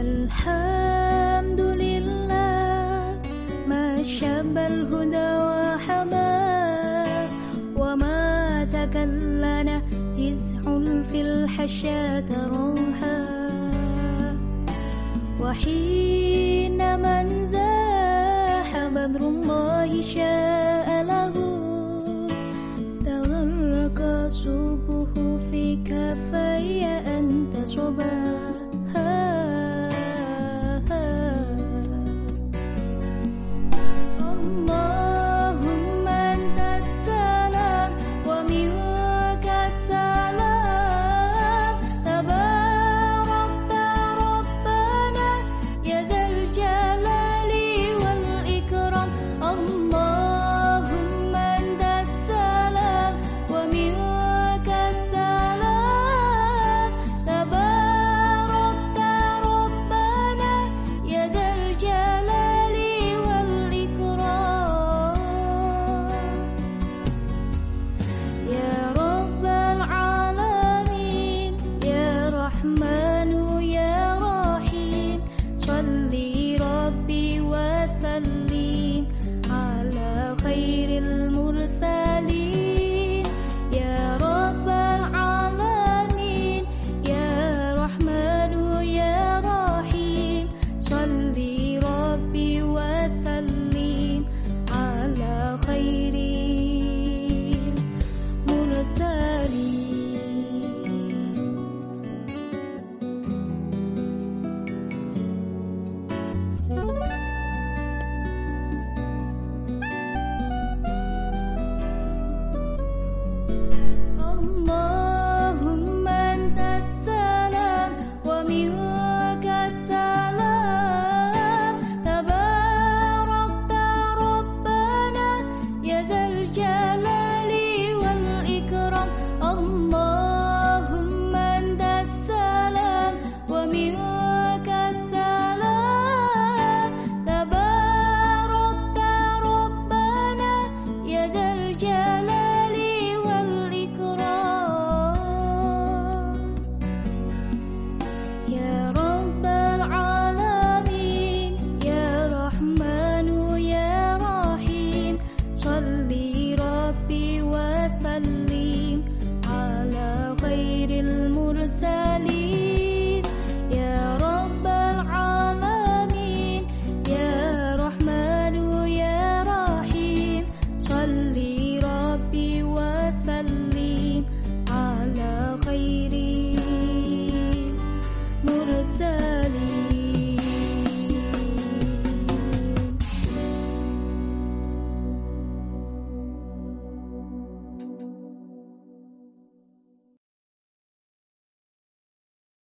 الحمد لله ما شاب الهدى وحما وما تكلنا جذع في الحشا تروحا وحين من زاح بدر الله شاب my 梦